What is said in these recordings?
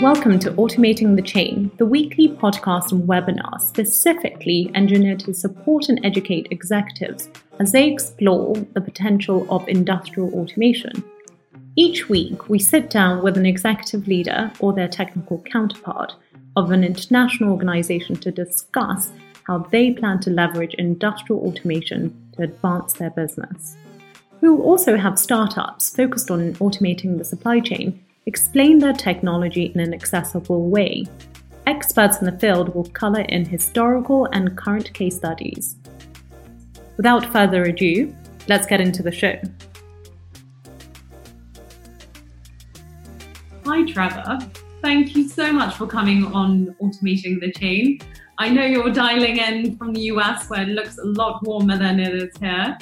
Welcome to Automating the Chain, the weekly podcast and webinar specifically engineered to support and educate executives as they explore the potential of industrial automation. Each week, we sit down with an executive leader or their technical counterpart of an international organization to discuss how they plan to leverage industrial automation to advance their business. We will also have startups focused on automating the supply chain explain their technology in an accessible way. Experts in the field will color in historical and current case studies. Without further ado, let's get into the show. Hi, Trevor. Thank you so much for coming on Automating the Chain. I know you're dialing in from the US where it looks a lot warmer than it is here.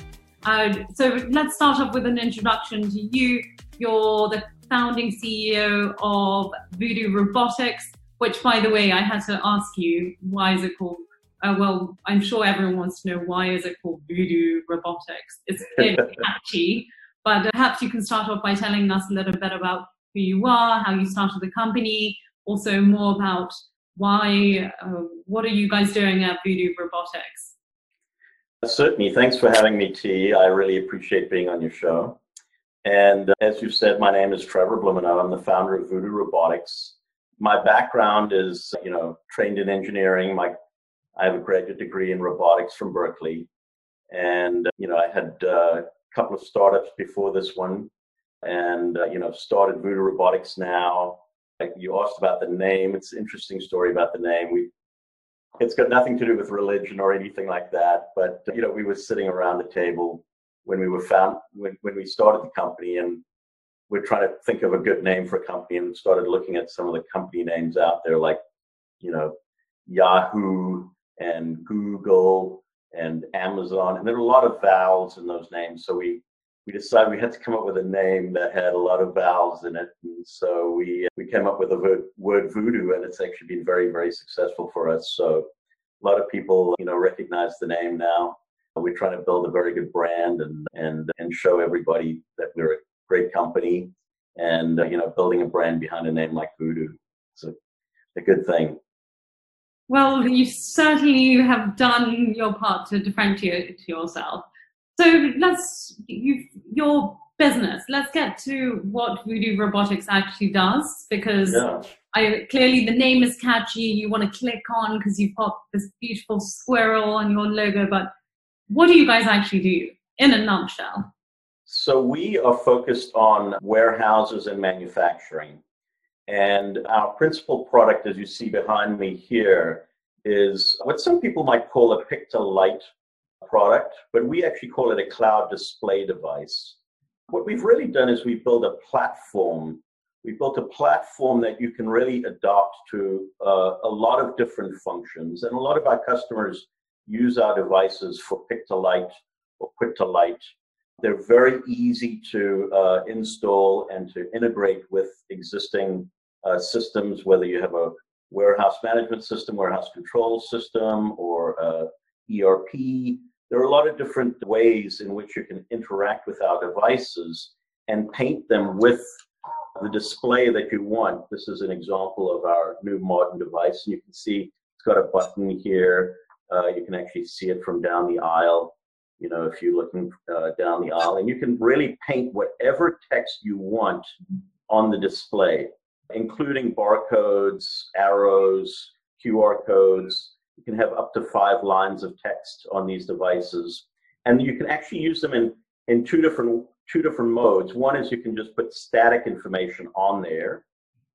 Uh, so let's start off with an introduction to you. You're the founding CEO of Voodoo Robotics, which, by the way, I had to ask you, why is it called? Uh, well, I'm sure everyone wants to know why is it called Voodoo Robotics. It's catchy, but perhaps you can start off by telling us a little bit about who you are, how you started the company, also more about why, uh, what are you guys doing at Voodoo Robotics? Certainly. Thanks for having me, Tee. I really appreciate being on your show. And uh, as you said, my name is Trevor Blumenau. I'm the founder of Voodoo Robotics. My background is, you know, trained in engineering. My, I have a graduate degree in robotics from Berkeley. And, uh, you know, I had uh, a couple of startups before this one and, uh, you know, started Voodoo Robotics now. Like you asked about the name. It's an interesting story about the name. We, it's got nothing to do with religion or anything like that. But, you know, we were sitting around the table when we were found when, when we started the company and we're trying to think of a good name for a company and started looking at some of the company names out there like you know yahoo and google and amazon and there are a lot of vowels in those names. So we we decided we had to come up with a name that had a lot of vowels in it and so we we came up with the word voodoo and it's actually been very very successful for us. So a lot of people you know recognize the name now we're trying to build a very good brand and and and show everybody that we're a great company, and uh, you know, building a brand behind a name like Voodoo is a, a good thing. Well, you certainly have done your part to differentiate yourself. So let's you your business. Let's get to what Voodoo Robotics actually does because yeah. I clearly the name is catchy. You want to click on because you've got this beautiful squirrel on your logo, but what do you guys actually do in a nutshell? So we are focused on warehouses and manufacturing. And our principal product, as you see behind me here, is what some people might call a pick to light product, but we actually call it a cloud display device. What we've really done is we built a platform. We built a platform that you can really adopt to uh, a lot of different functions. And a lot of our customers use our devices for pick to light or quick to light. They're very easy to uh, install and to integrate with existing uh, systems, whether you have a warehouse management system, warehouse control system, or uh, ERP. There are a lot of different ways in which you can interact with our devices and paint them with the display that you want. This is an example of our new modern device. You can see it's got a button here uh, you can actually see it from down the aisle, you know, if you're looking uh, down the aisle. And you can really paint whatever text you want on the display, including barcodes, arrows, QR codes. You can have up to five lines of text on these devices. And you can actually use them in, in two different two different modes. One is you can just put static information on there,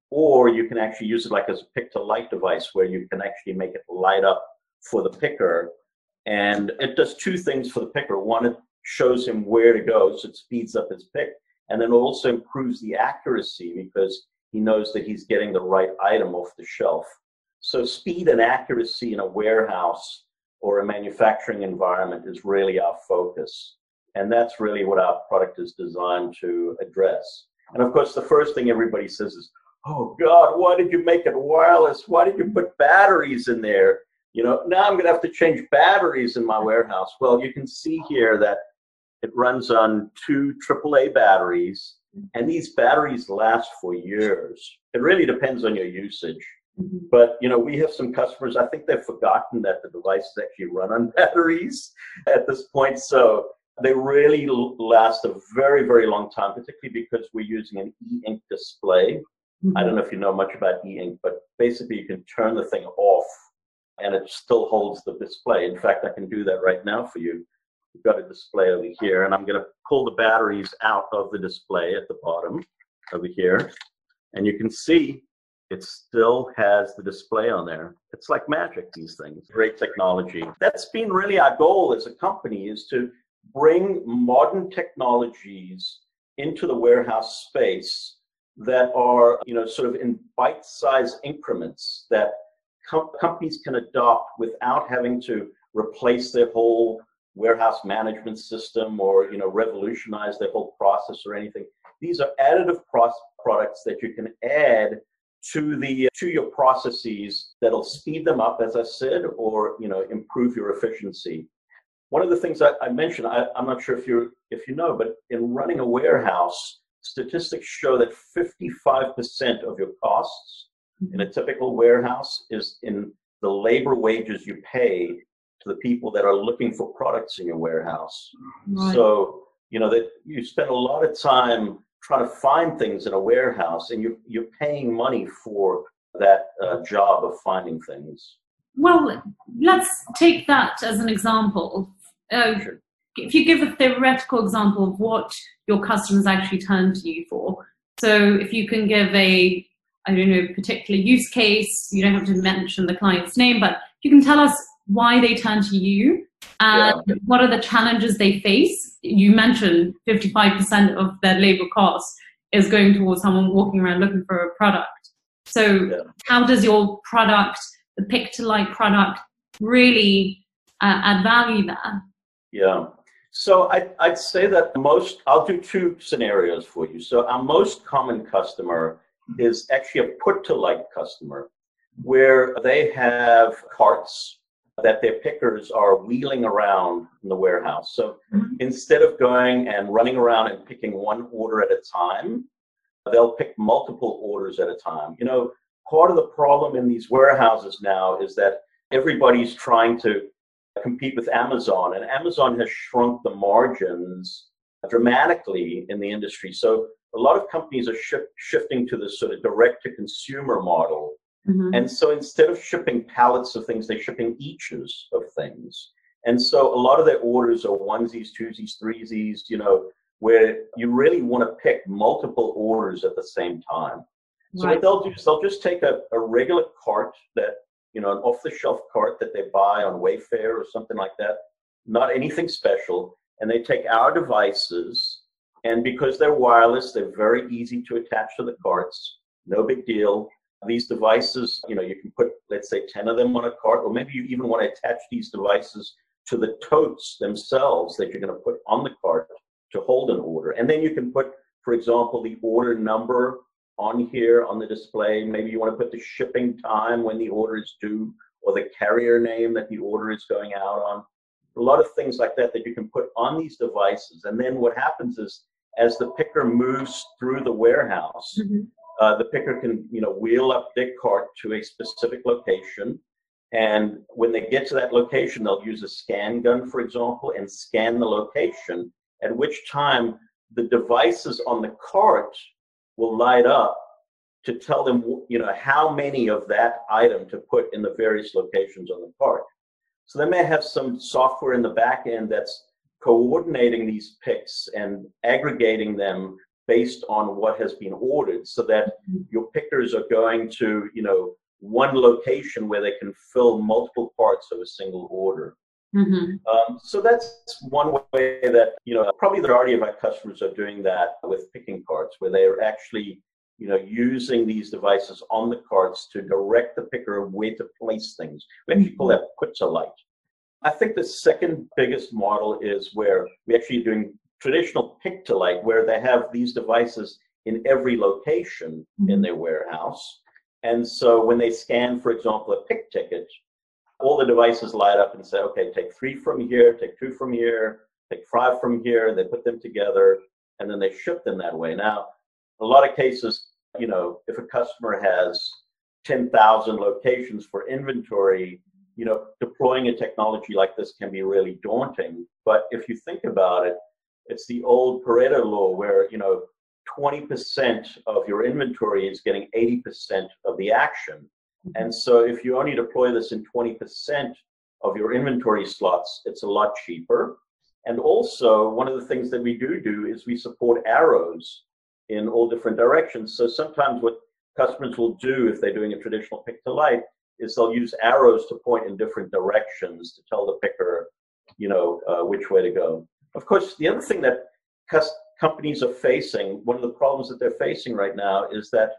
or you can actually use it like as a pick to light device where you can actually make it light up for the picker. And it does two things for the picker. One, it shows him where to go, so it speeds up his pick. And then also improves the accuracy because he knows that he's getting the right item off the shelf. So speed and accuracy in a warehouse or a manufacturing environment is really our focus. And that's really what our product is designed to address. And of course, the first thing everybody says is, oh God, why did you make it wireless? Why did you put batteries in there? You know, now I'm going to have to change batteries in my warehouse. Well, you can see here that it runs on two AAA batteries. And these batteries last for years. It really depends on your usage. Mm-hmm. But you know, we have some customers. I think they've forgotten that the devices actually run on batteries at this point. So they really last a very, very long time, particularly because we're using an e-ink display. Mm-hmm. I don't know if you know much about e-ink, but basically you can turn the thing off and it still holds the display. In fact, I can do that right now for you. We've got a display over here, and I'm going to pull the batteries out of the display at the bottom over here. And you can see it still has the display on there. It's like magic, these things. Great technology. That's been really our goal as a company is to bring modern technologies into the warehouse space that are, you know, sort of in bite-sized increments that com- companies can adopt without having to replace their whole warehouse management system or, you know, revolutionize their whole process or anything. These are additive pro- products that you can add to the uh, to your processes that'll speed them up, as I said, or you know, improve your efficiency. One of the things I, I mentioned, I, I'm not sure if you if you know, but in running a warehouse, statistics show that 55% of your costs in a typical warehouse is in the labor wages you pay to the people that are looking for products in your warehouse. Right. So, you know, that you spend a lot of time trying to find things in a warehouse and you're, you're paying money for that uh, job of finding things. Well, let's take that as an example. Uh, sure. If you give a theoretical example of what your customers actually turn to you for, so if you can give a, I don't know, particular use case, you don't have to mention the client's name, but you can tell us why they turn to you and yeah. what are the challenges they face. You mentioned 55% of their labor cost is going towards someone walking around looking for a product. So, yeah. how does your product, the pick to light product, really uh, add value there? Yeah. So I, I'd say that most, I'll do two scenarios for you. So our most common customer is actually a put to light customer where they have carts that their pickers are wheeling around in the warehouse. So mm-hmm. instead of going and running around and picking one order at a time, they'll pick multiple orders at a time. You know, part of the problem in these warehouses now is that everybody's trying to compete with Amazon, and Amazon has shrunk the margins dramatically in the industry. So a lot of companies are sh- shifting to this sort of direct to consumer model Mm-hmm. And so instead of shipping pallets of things, they're shipping eaches of things. And so a lot of their orders are onesies, twosies, threesies, you know, where you really want to pick multiple orders at the same time. So right. what they'll do is they'll just take a, a regular cart that, you know, an off the shelf cart that they buy on Wayfair or something like that, not anything special. And they take our devices, and because they're wireless, they're very easy to attach to the carts. No big deal. These devices, you know, you can put, let's say, 10 of them on a cart, or maybe you even want to attach these devices to the totes themselves that you're going to put on the cart to hold an order. And then you can put, for example, the order number on here on the display. Maybe you want to put the shipping time when the order is due, or the carrier name that the order is going out on. A lot of things like that that you can put on these devices. And then what happens is, as the picker moves through the warehouse, mm-hmm. uh, the picker can you know wheel up their cart to a specific location. And when they get to that location they'll use a scan gun for example and scan the location at which time the devices on the cart will light up to tell them you know how many of that item to put in the various locations on the cart. So they may have some software in the back end that's coordinating these picks and aggregating them based on what has been ordered so that mm-hmm. your pickers are going to, you know, one location where they can fill multiple parts of a single order. Mm-hmm. Um, so that's one way that, you know, probably the majority of our customers are doing that with picking carts, where they're actually, you know, using these devices on the carts to direct the picker where to place things. We actually call mm-hmm. that put to light. I think the second biggest model is where we actually doing traditional pick to light where they have these devices in every location mm-hmm. in their warehouse. And so when they scan, for example, a pick ticket, all the devices light up and say, okay, take three from here, take two from here, take five from here, and they put them together. and then they ship them that way. Now, a lot of cases, you know, if a customer has 10,000 locations for inventory, you know, deploying a technology like this can be really daunting. But if you think about it, it's the old Pareto law where, you know, 20% of your inventory is getting 80% of the action. Mm-hmm. And so if you only deploy this in 20% of your inventory slots, it's a lot cheaper. And also, one of the things that we do do is we support arrows in all different directions. So sometimes what customers will do if they're doing a traditional pick to light is they'll use arrows to point in different directions to tell the picker, you know, uh, which way to go. Of course, the other thing that companies are facing, one of the problems that they're facing right now is that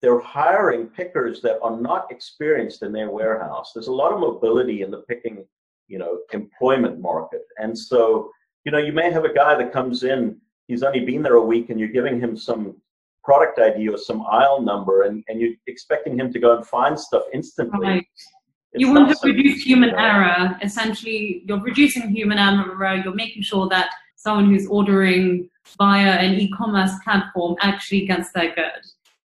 they're hiring pickers that are not experienced in their warehouse. There's a lot of mobility in the picking, you know, employment market. And so, you know, you may have a guy that comes in, he's only been there a week and you're giving him some product ID or some aisle number and, and you're expecting him to go and find stuff instantly. Right. you want to reduce human error. Essentially, you're reducing human error. You're making sure that someone who's ordering via an e-commerce platform actually gets their good.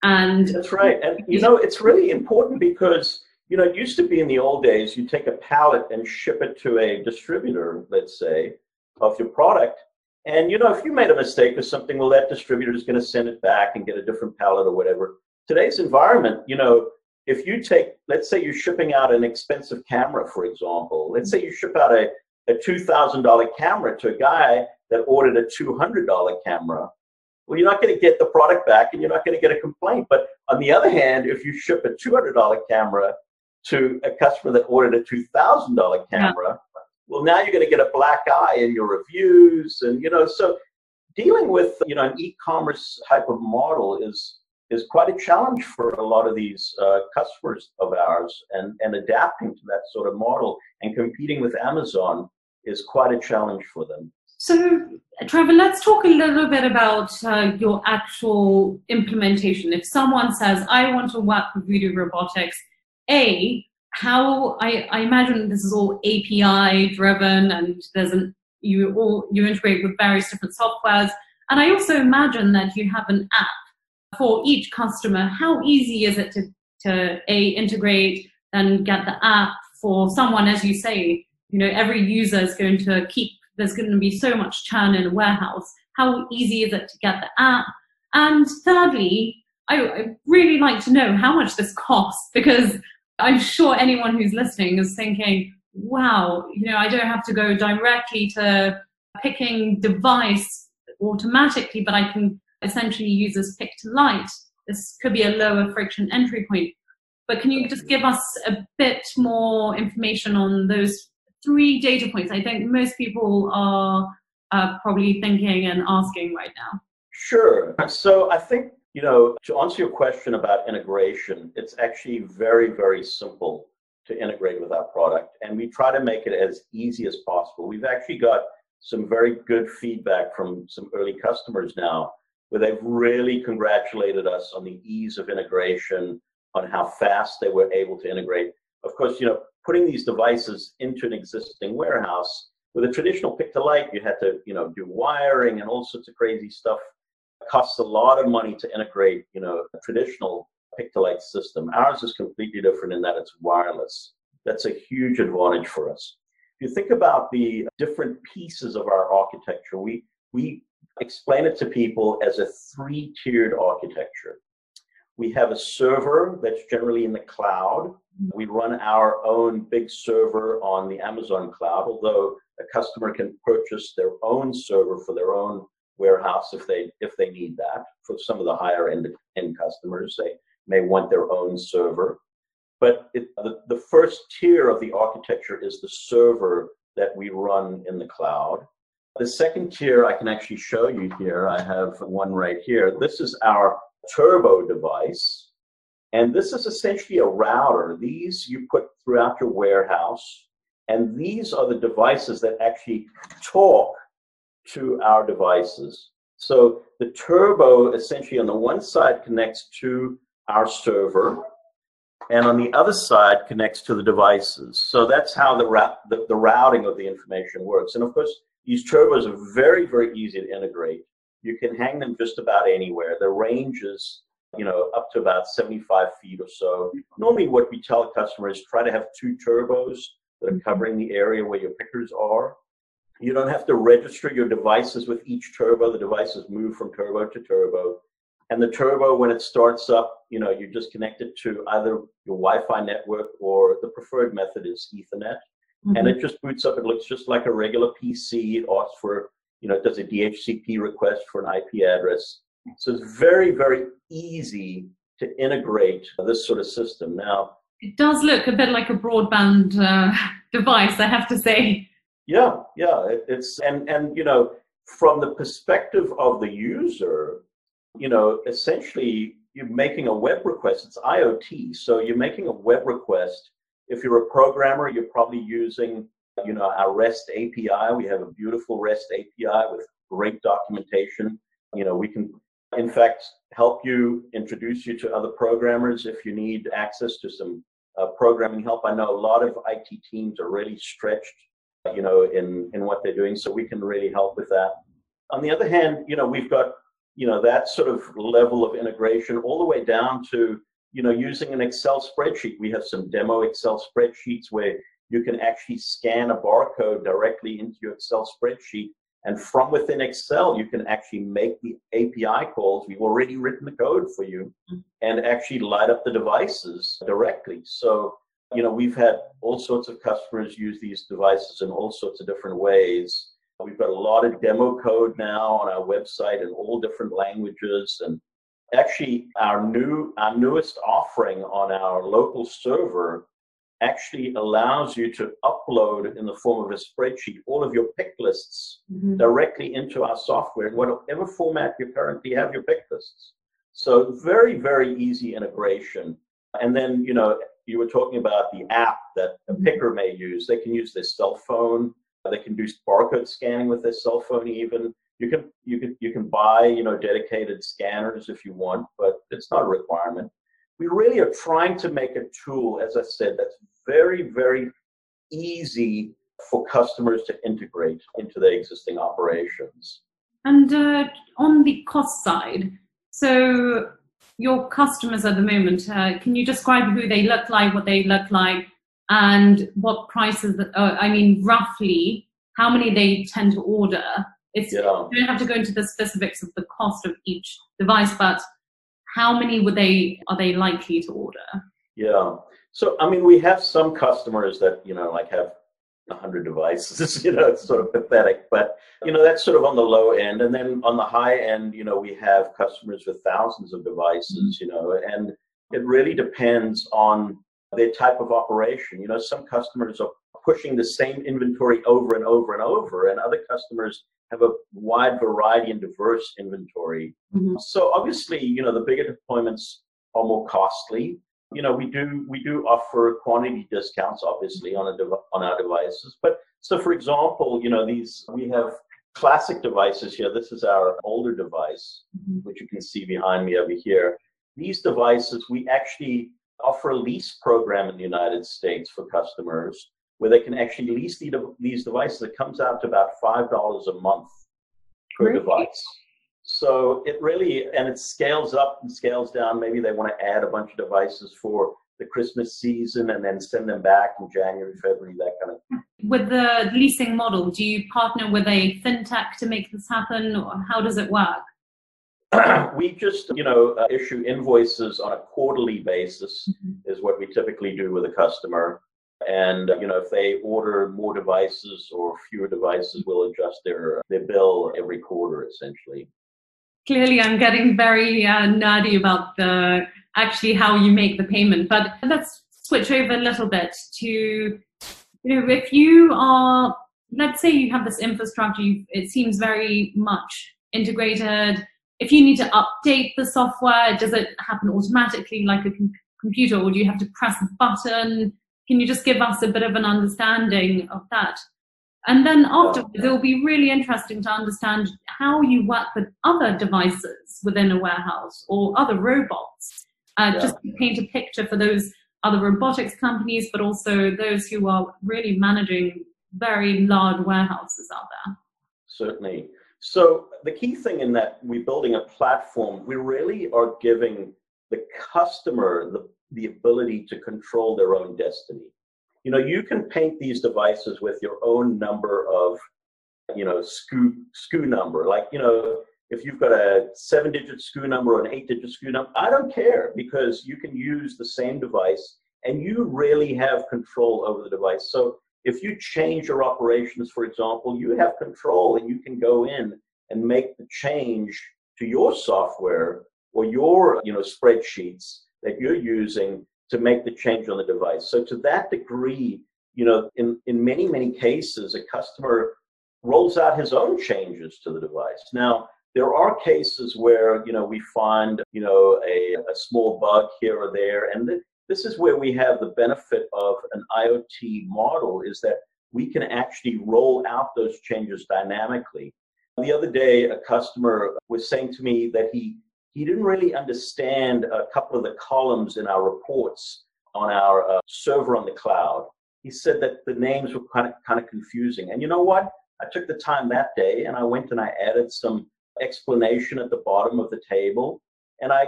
And that's right. And you know, it's really important because you know, it used to be in the old days, you take a pallet and ship it to a distributor, let's say, of your product. And you know, if you made a mistake or something, well, that distributor is going to send it back and get a different pallet or whatever. Today's environment, you know, if you take, let's say you're shipping out an expensive camera, for example, let's say you ship out a, a $2,000 camera to a guy that ordered a $200 camera, well, you're not going to get the product back and you're not going to get a complaint. But on the other hand, if you ship a $200 camera to a customer that ordered a $2,000 camera, yeah. Well, now you're going to get a black eye in your reviews. And, you know, so dealing with, you know, an e-commerce type of model is, is quite a challenge for a lot of these uh, customers of ours and, and adapting to that sort of model and competing with Amazon is quite a challenge for them. So, Trevor, let's talk a little bit about uh, your actual implementation. If someone says, I want to work with Voodoo Robotics, A, how I, I imagine this is all API driven and there's an you all you integrate with various different softwares. And I also imagine that you have an app for each customer. How easy is it to, to A integrate and get the app for someone, as you say, you know, every user is going to keep there's going to be so much churn in a warehouse. How easy is it to get the app? And thirdly, I, I really like to know how much this costs because I'm sure anyone who's listening is thinking, wow, you know, I don't have to go directly to picking device automatically, but I can essentially use this pick to light. This could be a lower friction entry point. But can you just give us a bit more information on those three data points I think most people are uh, probably thinking and asking right now? Sure. So I think, you know, to answer your question about integration, it's actually very, very simple to integrate with our product. And we try to make it as easy as possible. We've actually got some very good feedback from some early customers now where they've really congratulated us on the ease of integration, on how fast they were able to integrate. Of course, you know, putting these devices into an existing warehouse. With a traditional pick to light, you had to, you know, do wiring and all sorts of crazy stuff. Costs a lot of money to integrate, you know, a traditional pick to light system. Ours is completely different in that it's wireless. That's a huge advantage for us. If you think about the different pieces of our architecture, we we explain it to people as a three-tiered architecture. We have a server that's generally in the cloud. We run our own big server on the Amazon cloud, although a customer can purchase their own server for their own warehouse if they if they need that. For some of the higher end, end customers, they may want their own server. But it, the, the first tier of the architecture is the server that we run in the cloud. The second tier I can actually show you here. I have one right here. This is our turbo device. And this is essentially a router. These you put throughout your warehouse. And these are the devices that actually talk to our devices. So the turbo essentially on the one side connects to our server and on the other side connects to the devices. So that's how the, the, the routing of the information works. And of course, these turbos are very, very easy to integrate You can hang them just about anywhere. The range is, you know, up to about 75 feet or so. Normally, what we tell customers try to have two turbos that are mm-hmm. covering the area where your pickers are. You don't have to register your devices with each turbo. The devices move from turbo to turbo. And the turbo, when it starts up, you know, you just connect it to either your Wi-Fi network or the preferred method is Ethernet. Mm-hmm. And it just boots up. It looks just like a regular PC. It asks for, you know, it does a DHCP request for an IP address. So it's very, very easy to integrate this sort of system. Now, it does look a bit like a broadband uh, device, I have to say. Yeah, yeah. It, it's and and you know, from the perspective of the user, you know, essentially you're making a web request. It's IoT, so you're making a web request. If you're a programmer, you're probably using, you know, our REST API. We have a beautiful REST API with great documentation. You know, we can, in fact, help you introduce you to other programmers if you need access to some uh, programming help. I know a lot of IT teams are really stretched, you know, in in what they're doing, so we can really help with that. On the other hand, you know, we've got you know that sort of level of integration all the way down to you know using an excel spreadsheet we have some demo excel spreadsheets where you can actually scan a barcode directly into your excel spreadsheet and from within excel you can actually make the api calls we've already written the code for you mm-hmm. and actually light up the devices directly so you know we've had all sorts of customers use these devices in all sorts of different ways We've got a lot of demo code now on our website in all different languages. And actually, our new our newest offering on our local server actually allows you to upload in the form of a spreadsheet all of your pick lists mm-hmm. directly into our software in whatever format you currently have your pick lists. So very, very easy integration. And then, you know, you were talking about the app that a mm-hmm. picker may use. They can use their cell phone they can do barcode scanning with their cell phone even. You can you can you can buy you know dedicated scanners if you want, but it's not a requirement. We really are trying to make a tool, as I said, that's very very easy for customers to integrate into their existing operations. And uh, on the cost side, so your customers at the moment, uh, can you describe who they look like, what they look like, and what prices, uh, I mean, roughly how many they tend to order. It's, yeah. You don't have to go into the specifics of the cost of each device, but how many would they are they likely to order? Yeah. So I mean, we have some customers that you know like have 100 devices. you know, it's sort of pathetic, but you know that's sort of on the low end. And then on the high end, you know, we have customers with thousands of devices. Mm-hmm. You know, and it really depends on their type of operation. You know, some customers are pushing the same inventory over and over and over, and other customers have a wide variety and diverse inventory. Mm-hmm. So obviously, you know, the bigger deployments are more costly. You know, we do we do offer quantity discounts, obviously, on a dev- on our devices. But so, for example, you know, these we have classic devices here. This is our older device, mm-hmm. which you can see behind me over here. These devices, we actually offer a lease program in the United States for customers where they can actually lease the, these devices. It comes out to about five dollars a month per really? device. So it really and it scales up and scales down. Maybe they want to add a bunch of devices for the Christmas season and then send them back in January, February, that kind of. thing. With the leasing model, do you partner with a fintech to make this happen, or how does it work? we just, you know, uh, issue invoices on a quarterly basis mm-hmm. is what we typically do with a customer. And uh, you know, if they order more devices or fewer devices, we'll adjust their their bill every quarter, essentially. Clearly, I'm getting very uh, nerdy about the actually how you make the payment. But let's switch over a little bit to you know, if you are, let's say you have this infrastructure, it seems very much integrated if you need to update the software, does it happen automatically like a com- computer, or do you have to press a button? Can you just give us a bit of an understanding of that? And then afterwards, it will be really interesting to understand how you work with other devices within a warehouse or other robots, uh, yeah. just to paint a picture for those other robotics companies, but also those who are really managing very large warehouses out there. Certainly. So the key thing in that we're building a platform, we really are giving the customer the, the ability to control their own destiny. You know, you can paint these devices with your own number of, you know, SKU, SKU number. Like, you know, if you've got a seven digit SKU number or an eight digit SKU number, I don't care because you can use the same device and you really have control over the device. So if you change your operations, for example, you have control and you can go in and make the change to your software or your you know spreadsheets that you're using to make the change on the device. So to that degree, you know, in, in many, many cases, a customer rolls out his own changes to the device. Now, there are cases where, you know, we find, you know, a, a small bug here or there. And th- this is where we have the benefit of an IoT model is that we can actually roll out those changes dynamically. The other day, a customer was saying to me that he he didn't really understand a couple of the columns in our reports on our uh, server on the cloud. He said that the names were kind of kind of confusing. And you know what? I took the time that day and I went and I added some explanation at the bottom of the table and I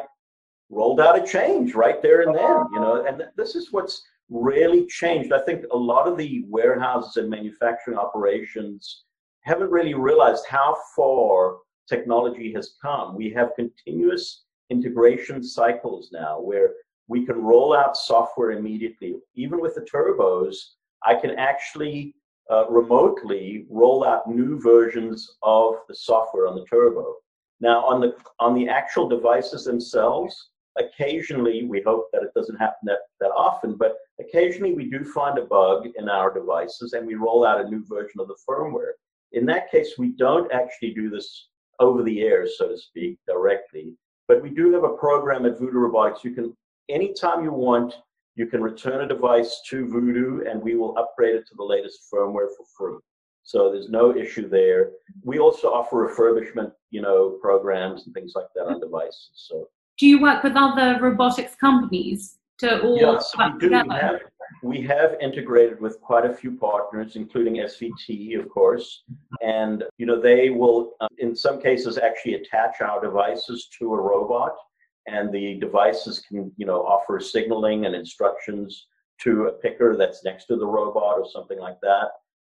rolled out a change right there and then, you know, and th- this is what's really changed. I think a lot of the warehouses and manufacturing operations haven't really realized how far technology has come. We have continuous integration cycles now where we can roll out software immediately. Even with the turbos, I can actually uh, remotely roll out new versions of the software on the turbo. Now, on the on the actual devices themselves, occasionally we hope that it doesn't happen that, that often, but occasionally we do find a bug in our devices and we roll out a new version of the firmware. In that case, we don't actually do this over the air, so to speak, directly. But we do have a program at Voodoo Robotics. You can, anytime you want, you can return a device to Voodoo and we will upgrade it to the latest firmware for free. So there's no issue there. We also offer refurbishment, you know, programs and things like that on devices. So do you work with other robotics companies to all yes, we do. We have, we have integrated with quite a few partners, including SVT, of course, and you know they will, uh, in some cases, actually attach our devices to a robot, and the devices can, you know, offer signaling and instructions to a picker that's next to the robot or something like that.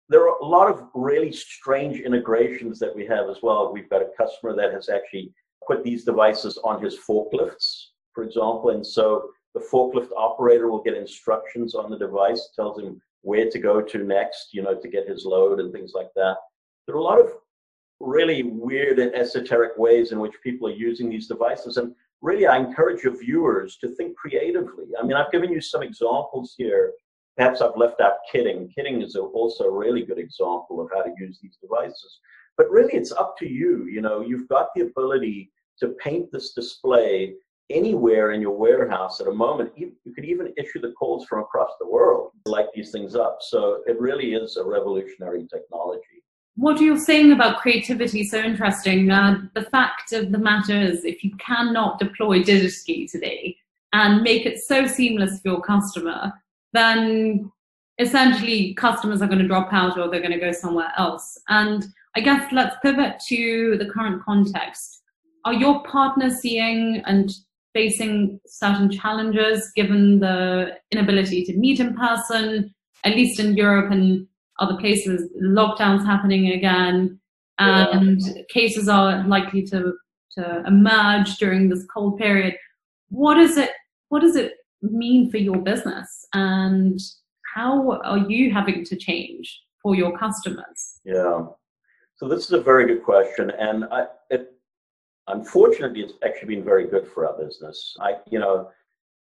There are a lot of really strange integrations that we have as well. We've got a customer that has actually put these devices on his forklifts, for example, and so the forklift operator will get instructions on the device, tells him where to go to next, you know, to get his load and things like that. There are a lot of really weird and esoteric ways in which people are using these devices. And really, I encourage your viewers to think creatively. I mean, I've given you some examples here. Perhaps I've left out kitting. Kitting is also a really good example of how to use these devices. But really, it's up to you. You know, you've got the ability to paint this display anywhere in your warehouse at a moment. You, you could even issue the calls from across the world, light these things up. So it really is a revolutionary technology. What you're saying about creativity is so interesting. Uh, the fact of the matter is, if you cannot deploy digitally today and make it so seamless for your customer, then essentially customers are going to drop out or they're going to go somewhere else. And I guess let's pivot to the current context. Are your partners seeing and facing certain challenges given the inability to meet in person, at least in Europe and other places, lockdowns happening again, and yeah. cases are likely to, to emerge during this cold period. What is it? What does it mean for your business, and how are you having to change for your customers? Yeah. So this is a very good question, and I, it, unfortunately, it's actually been very good for our business. I, you know,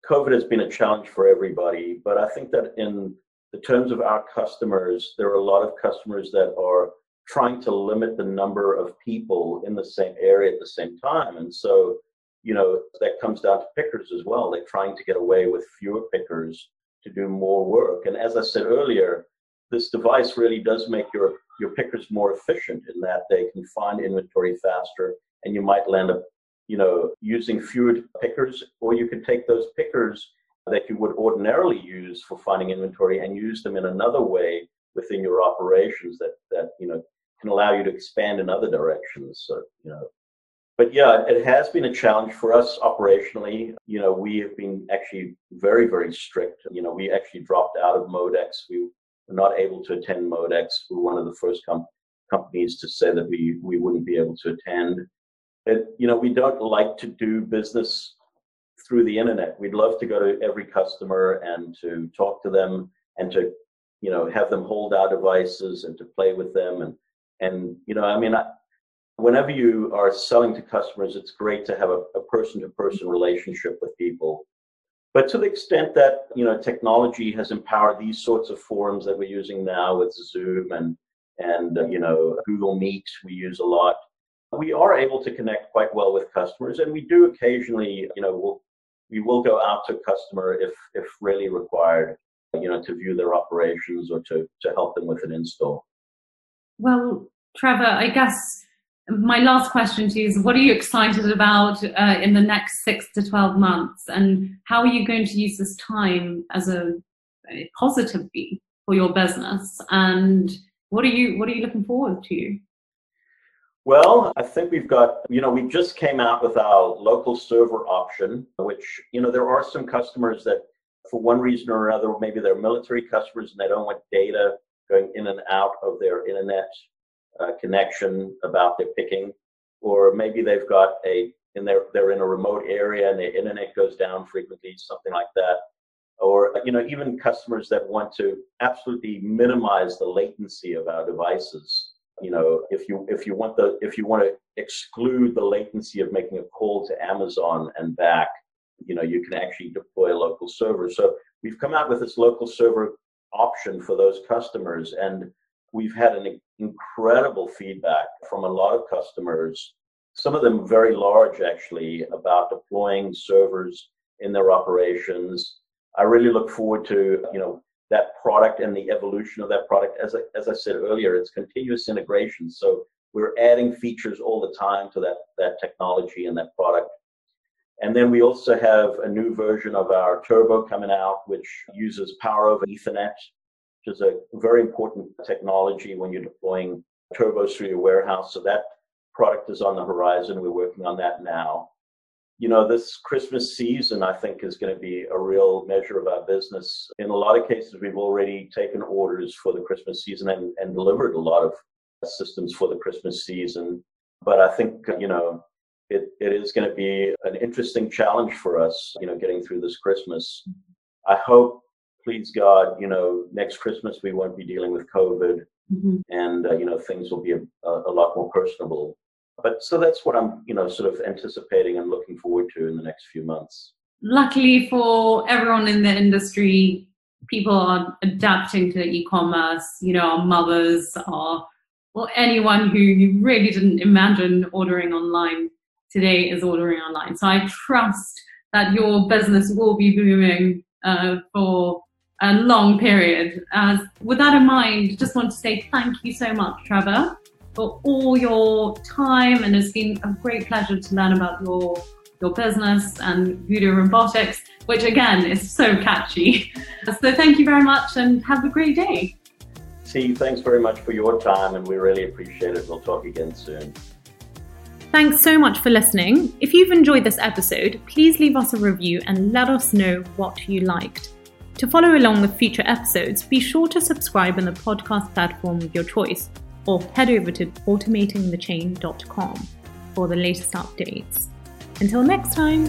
COVID has been a challenge for everybody, but I think that in the terms of our customers, there are a lot of customers that are trying to limit the number of people in the same area at the same time, and so you know that comes down to pickers as well. They're trying to get away with fewer pickers to do more work, and as I said earlier, this device really does make your your pickers more efficient in that they can find inventory faster and you might land up you know using fewer pickers or you could take those pickers that you would ordinarily use for finding inventory and use them in another way within your operations that that you know can allow you to expand in other directions. So, you know, but yeah, it has been a challenge for us operationally. You know, we have been actually very, very strict. You know, we actually dropped out of Modex. We were not able to attend Modex. We were one of the first com- companies to say that we, we wouldn't be able to attend. It, you know, we don't like to do business through the internet. We'd love to go to every customer and to talk to them and to, you know, have them hold our devices and to play with them. And, and, you know, I mean, I, whenever you are selling to customers, it's great to have a, person to person relationship with people. But to the extent that you know technology has empowered these sorts of forums that we're using now with Zoom and and uh, you know Google Meet we use a lot, we are able to connect quite well with customers, and we do occasionally you know we'll, we will go out to a customer if if really required, you know, to view their operations or to to help them with an install. Well, Trevor, I guess my last question to you is what are you excited about uh, in the next six to 12 months? And how are you going to use this time as a, positively for your business? And what are you what are you looking forward to well i think we've got you know we just came out with our local server option which you know there are some customers that for one reason or another maybe they're military customers and they don't want data going in and out of their internet uh, connection about their picking, or maybe they've got a and they're they're in a remote area and the internet goes down frequently, something like that. Or you know, even customers that want to absolutely minimize the latency of our devices. You know, if you if you want the if you want to exclude the latency of making a call to Amazon and back, you know, you can actually deploy a local server. So we've come out with this local server option for those customers and we've had an incredible feedback from a lot of customers, some of them very large actually, about deploying servers in their operations. I really look forward to, you know, that product and the evolution of that product. As I, as I said earlier, it's continuous integration. So we're adding features all the time to that, that technology and that product. And then we also have a new version of our Turbo coming out, which uses power over Ethernet which is a very important technology when you're deploying turbos through your warehouse. So that product is on the horizon. We're working on that now. You know, this Christmas season, I think, is going to be a real measure of our business. In a lot of cases, we've already taken orders for the Christmas season and, and delivered a lot of systems for the Christmas season. But I think, you know, it, it is going to be an interesting challenge for us, you know, getting through this Christmas. I hope please God, you know, next Christmas we won't be dealing with COVID, mm-hmm. and uh, you know things will be a, a, lot more personable. But so that's what I'm, you know, sort of anticipating and looking forward to in the next few months. Luckily for everyone in the industry, people are adapting to e-commerce. You know, our mothers, are well, anyone who you really didn't imagine ordering online today is ordering online. So I trust that your business will be booming uh, for a long period. As with that in mind, just want to say thank you so much, Trevor, for all your time, and it's been a great pleasure to learn about your your business and Voodoo Robotics, which again is so catchy. So thank you very much, and have a great day. Tee, thanks very much for your time, and we really appreciate it. We'll talk again soon. Thanks so much for listening. If you've enjoyed this episode, please leave us a review and let us know what you liked. To follow along with future episodes, be sure to subscribe on the podcast platform of your choice or head over to automatingthechain.com for the latest updates. Until next time.